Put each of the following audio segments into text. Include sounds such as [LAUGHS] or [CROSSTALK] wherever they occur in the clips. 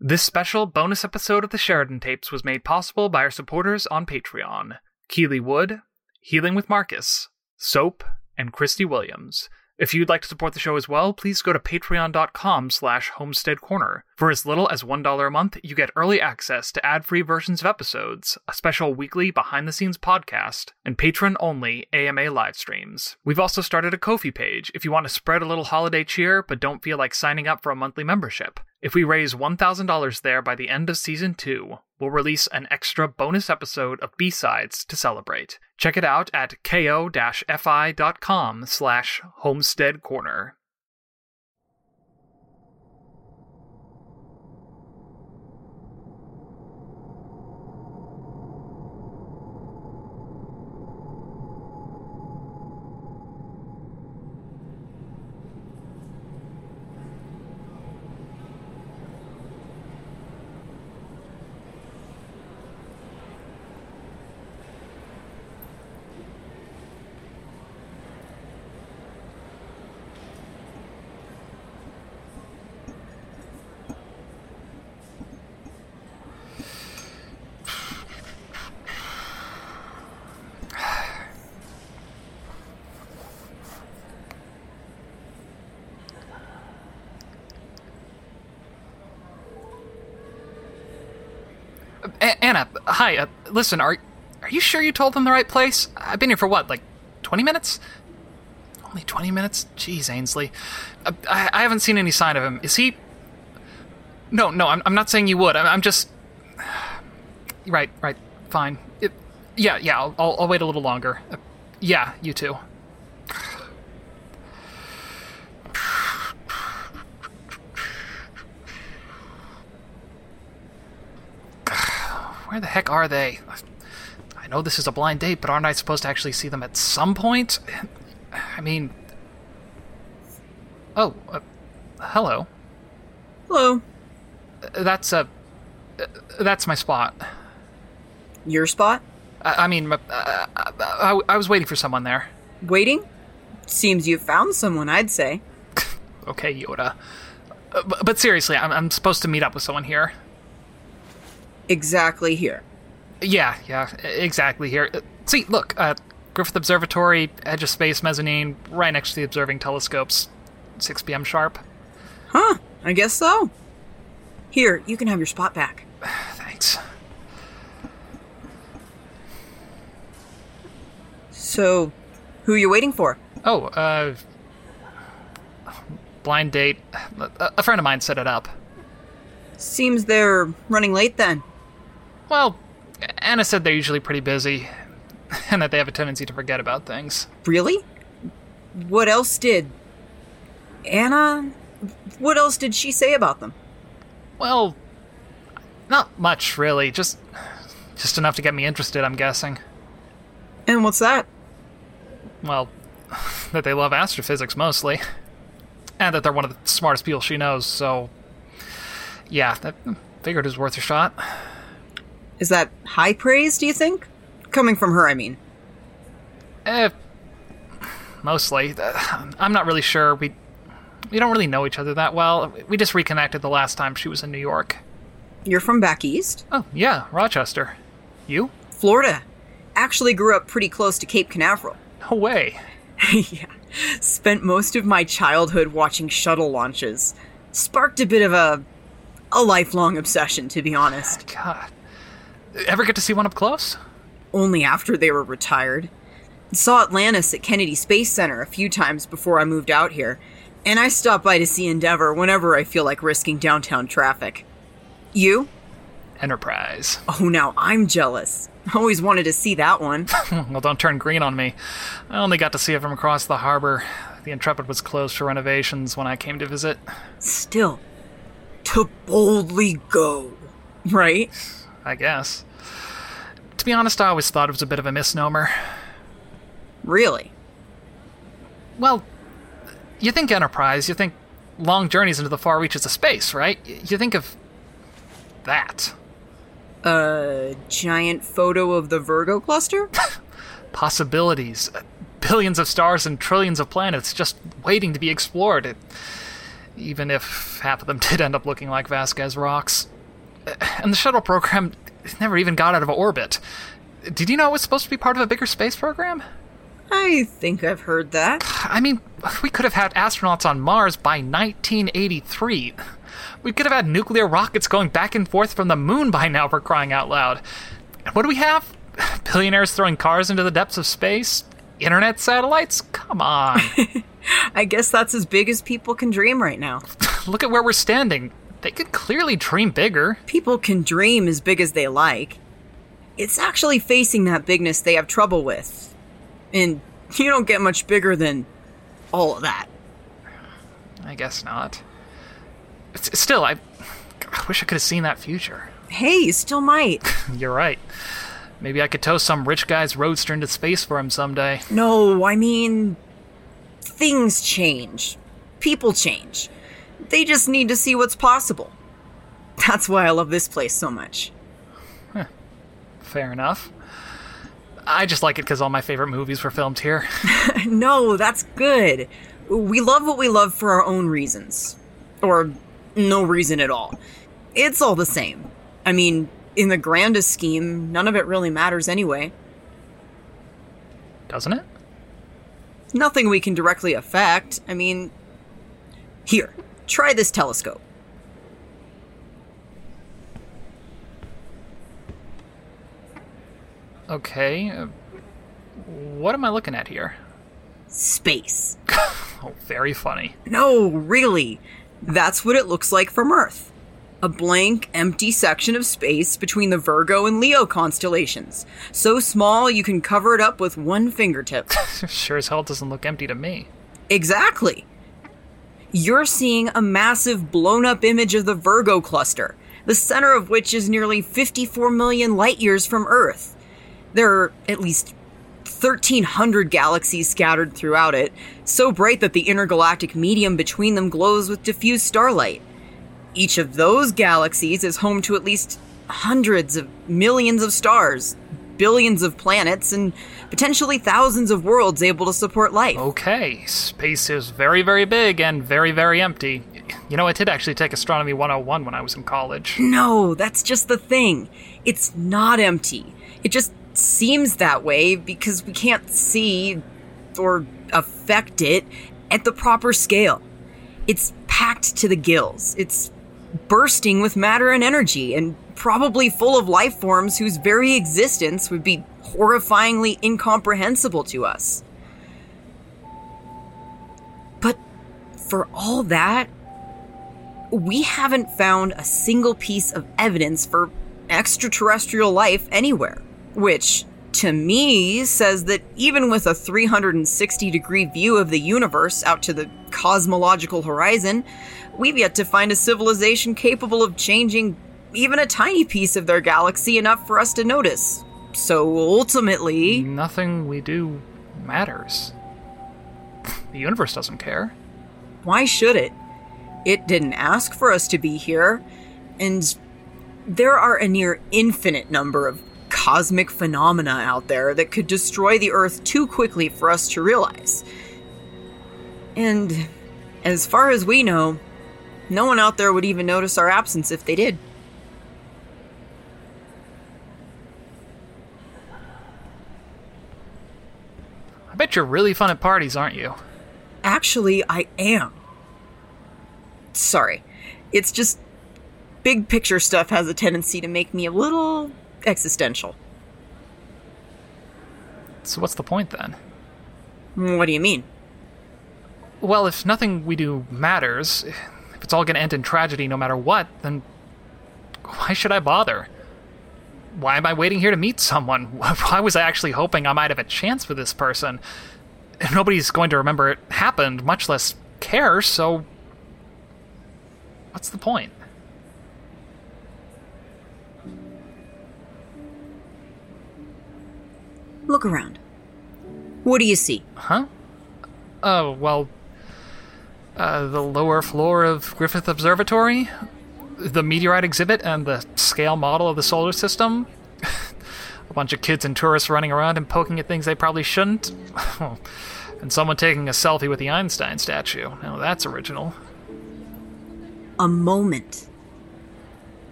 This special bonus episode of the Sheridan Tapes was made possible by our supporters on Patreon Keely Wood, Healing with Marcus, Soap, and Christy Williams. If you'd like to support the show as well, please go to patreon.com slash homestead corner. For as little as $1 a month, you get early access to ad-free versions of episodes, a special weekly behind-the-scenes podcast, and patron-only AMA live streams. We've also started a Ko-fi page if you want to spread a little holiday cheer but don't feel like signing up for a monthly membership. If we raise $1,000 there by the end of season 2, we'll release an extra bonus episode of B-sides to celebrate. Check it out at ko-fi.com slash homestead corner. Anna, hi. Uh, listen, are are you sure you told them the right place? I've been here for what, like twenty minutes? Only twenty minutes? Jeez, Ainsley. Uh, I, I haven't seen any sign of him. Is he? No, no. I'm, I'm not saying you would. I'm, I'm just. [SIGHS] Right, right. Fine. It, yeah, yeah. I'll, I'll, I'll wait a little longer. Uh, yeah, you too. Where the heck are they? I know this is a blind date, but aren't I supposed to actually see them at some point? I mean. Oh, uh, hello. Hello. Uh, That's a. Uh, that's my spot. Your spot? I, I mean, uh, uh, I, I was waiting for someone there. Waiting? Seems you found someone, I'd say. [LAUGHS] Okay, Yoda. Uh, but, but seriously, I'm, I'm supposed to meet up with someone here. Exactly here. Yeah, yeah, exactly here. Uh, See, look, uh, Griffith Observatory, edge of space mezzanine, right next to the observing telescopes. 6 p.m. sharp. Huh, I guess so. Here, you can have your spot back. [SIGHS] Thanks. So, who are you waiting for? Oh, uh. Blind date. A a friend of mine set it up. Seems they're running late then. Well, Anna said they're usually pretty busy, [LAUGHS] and that they have a tendency to forget about things. Really? What else did. Anna? What else did she say about them? Well, not much really. Just, just enough to get me interested. I'm guessing. And what's that? Well, [LAUGHS] that they love astrophysics mostly, and that they're one of the smartest people she knows. So, yeah, that figured it was worth a shot. Is that high praise, do you think? Coming from her, I mean. Eh, mostly. Uh, I'm not really sure. We we don't really know each other that well. We just reconnected the last time she was in New York. You're from back east? Oh, yeah, Rochester. You? Florida. Actually grew up pretty close to Cape Canaveral. No way. [LAUGHS] yeah. Spent most of my childhood watching shuttle launches. Sparked a bit of a a lifelong obsession, to be honest. God. Ever get to see one up close? Only after they were retired. Saw Atlantis at Kennedy Space Center a few times before I moved out here, and I stop by to see Endeavour whenever I feel like risking downtown traffic. You? Enterprise. Oh, now I'm jealous. Always wanted to see that one. [LAUGHS] well, don't turn green on me. I only got to see it from across the harbor. The Intrepid was closed for renovations when I came to visit. Still, to boldly go, right? I guess. To be honest, I always thought it was a bit of a misnomer. Really? Well, you think Enterprise, you think long journeys into the far reaches of space, right? You think of that. A giant photo of the Virgo cluster? [LAUGHS] Possibilities. Billions of stars and trillions of planets just waiting to be explored. It, even if half of them [LAUGHS] did end up looking like Vasquez rocks. [SIGHS] And the shuttle program [LAUGHS] never even got out of orbit. Did you know it was supposed to be part of a bigger space program? I think I've heard that. [SIGHS] I mean, [SIGHS] we could have had astronauts on Mars by 1983. We could have had nuclear rockets going back and forth from the moon by now, for crying out loud. And what do we have? Billionaires throwing cars into the depths of space? Internet satellites? Come on. [LAUGHS] I guess that's as big as people can dream right now. [LAUGHS] Look at where we're standing. They could clearly dream bigger. People can dream as big as they like. It's actually facing that bigness they have trouble with. And [LAUGHS] you don't get much bigger than all of that. I guess not. S- Still, I, I wish I could have seen that future. Hey, you still might. [LAUGHS] You're right. Maybe I could tow some rich guy's roadster into space for him someday. No, I mean, things change. People change. They just need to see what's possible. That's why I love this place so much. Fair enough. I just like it because all my favorite movies were filmed here. [LAUGHS] [LAUGHS] No, that's good. We love what we love for our own reasons. Or no reason at all. It's all the same. I mean, in the grandest scheme, none of it really matters anyway. Doesn't it? Nothing we can directly affect. I mean, here, try this telescope. Okay. Uh, what am I looking at here? Space. [LAUGHS] Oh, very funny. No, really. That's what it looks like from Earth. A blank, empty section of space between the Virgo and Leo constellations. So small you can cover it up with one fingertip. [LAUGHS] sure as hell doesn't look empty to me. exactly. You're seeing a massive blown up image of the Virgo cluster, the center of which is nearly 54 million light years from Earth. There are at least 1,300 galaxies scattered throughout it, so bright that the intergalactic medium between them glows with diffuse starlight. Each of those galaxies is home to at least hundreds of millions of stars, billions of planets, and potentially thousands of worlds able to support life. Okay, space is very, very big and very, very empty. You know, I did actually take Astronomy 101 when I was in college. No, that's just the thing. It's not empty. It just seems that way because we can't see or affect it at the proper scale. It's packed to the gills. It's bursting with matter and energy and probably full of life forms whose very existence would be horrifyingly incomprehensible to us. But for all that, we haven't found a single piece of evidence for extraterrestrial life anywhere. Which, to me, says that even with a 360 degree view of the universe out to the cosmological horizon, we've yet to find a civilization capable of changing even a tiny piece of their galaxy enough for us to notice. So ultimately, Nothing we do matters. The universe doesn't care. why should it? It didn't ask for us to be here, and there are a near infinite number of cosmic phenomena out there that could destroy the Earth too quickly for us to realize. And as far as we know, no one out there would even notice our absence if they did. Bet you're really fun at parties, aren't you? Actually, I am. Sorry. It's just big picture stuff has a tendency to make me a little existential. So what's the point then? What do you mean? Well, if nothing we do matters, if it's all going to end in tragedy no matter what, then why should I bother? Why am I waiting here to meet someone? [LAUGHS] Why was I actually hoping I might have a chance with this person? Nobody's going to remember it happened, much less care, so. What's the point? Look around. What do you see? Huh? Oh, well. Uh, the lower floor of Griffith Observatory? The meteorite exhibit and the scale model of the solar system? [LAUGHS] a bunch of kids and tourists running around and poking at things they probably shouldn't? [LAUGHS] and someone taking a selfie with the Einstein statue. Now that's original. A moment.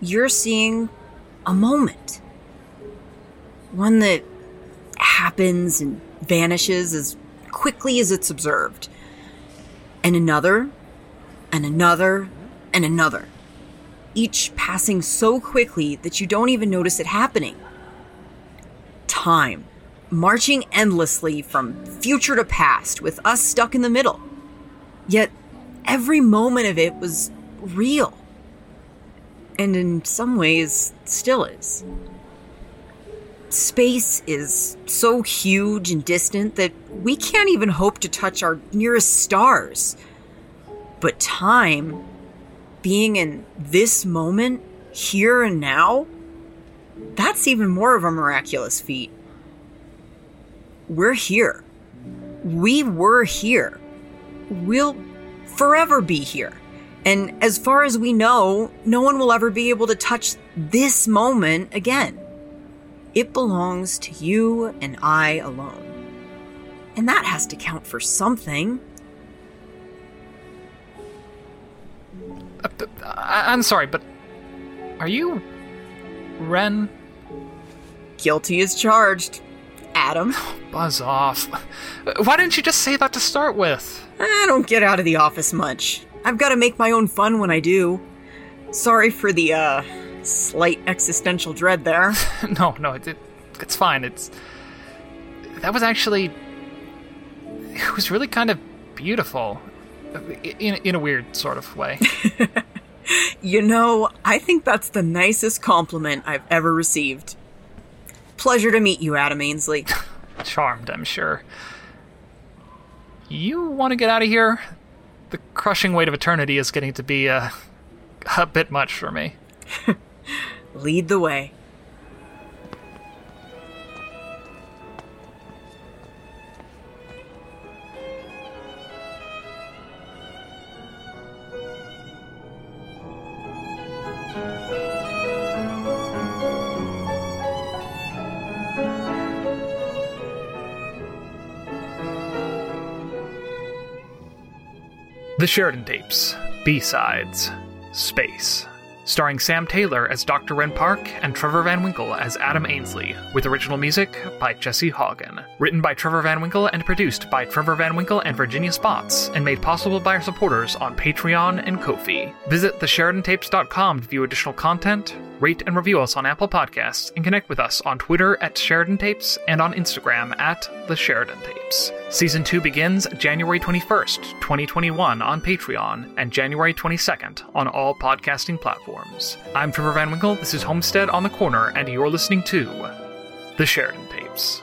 You're seeing a moment. One that happens and vanishes as quickly as it's observed. And another, and another, and another. Each passing so quickly that you don't even notice it happening. Time, marching endlessly from future to past, with us stuck in the middle. Yet, every moment of it was real. And in some ways, still is space is so huge and distant that we can't even hope to touch our nearest stars. But time, being in this moment, here and now, that's even more of a miraculous feat. We're here. We were here. We'll forever be here. And as far as we know, no one will ever be able to touch this moment again. It belongs to you and I alone. And that has to count for something. I'm sorry, but are you Ren? Guilty as charged. Adam. [SIGHS] Buzz off. Why didn't you just say that to start with? I don't get out of the office much. I've got to make my own fun when I do. Sorry for the, uh, slight existential dread there. [LAUGHS] no, no, it, it, it's fine. It's that was actually it was really kind of beautiful in in a weird sort of way. [LAUGHS] you know, I think that's the nicest compliment I've ever received. Pleasure to meet you, Adam Ainsley. [LAUGHS] Charmed, I'm sure. You want to get out of here? The crushing weight of eternity is getting to be uh, a bit much for me. [LAUGHS] Lead the way. The Sheridan Tapes, B-Sides, Space starring Sam Taylor as Dr. Ren Park and Trevor Van Winkle as Adam Ainsley, with original music by Jesse Haugen. Written by Trevor Van Winkle and produced by Trevor Van Winkle and Virginia Spotts, and made possible by our supporters on Patreon and Ko-fi. Visit thesheridantapes.com to view additional content, rate and review us on Apple Podcasts, and connect with us on Twitter at Sheridan Tapes and on Instagram at The Sheridan Tapes. Season 2 begins January 21st, 2021 on Patreon, and January 22nd on all podcasting platforms. I'm Trevor Van Winkle, this is Homestead on the Corner, and you're listening to The Sheridan Tapes.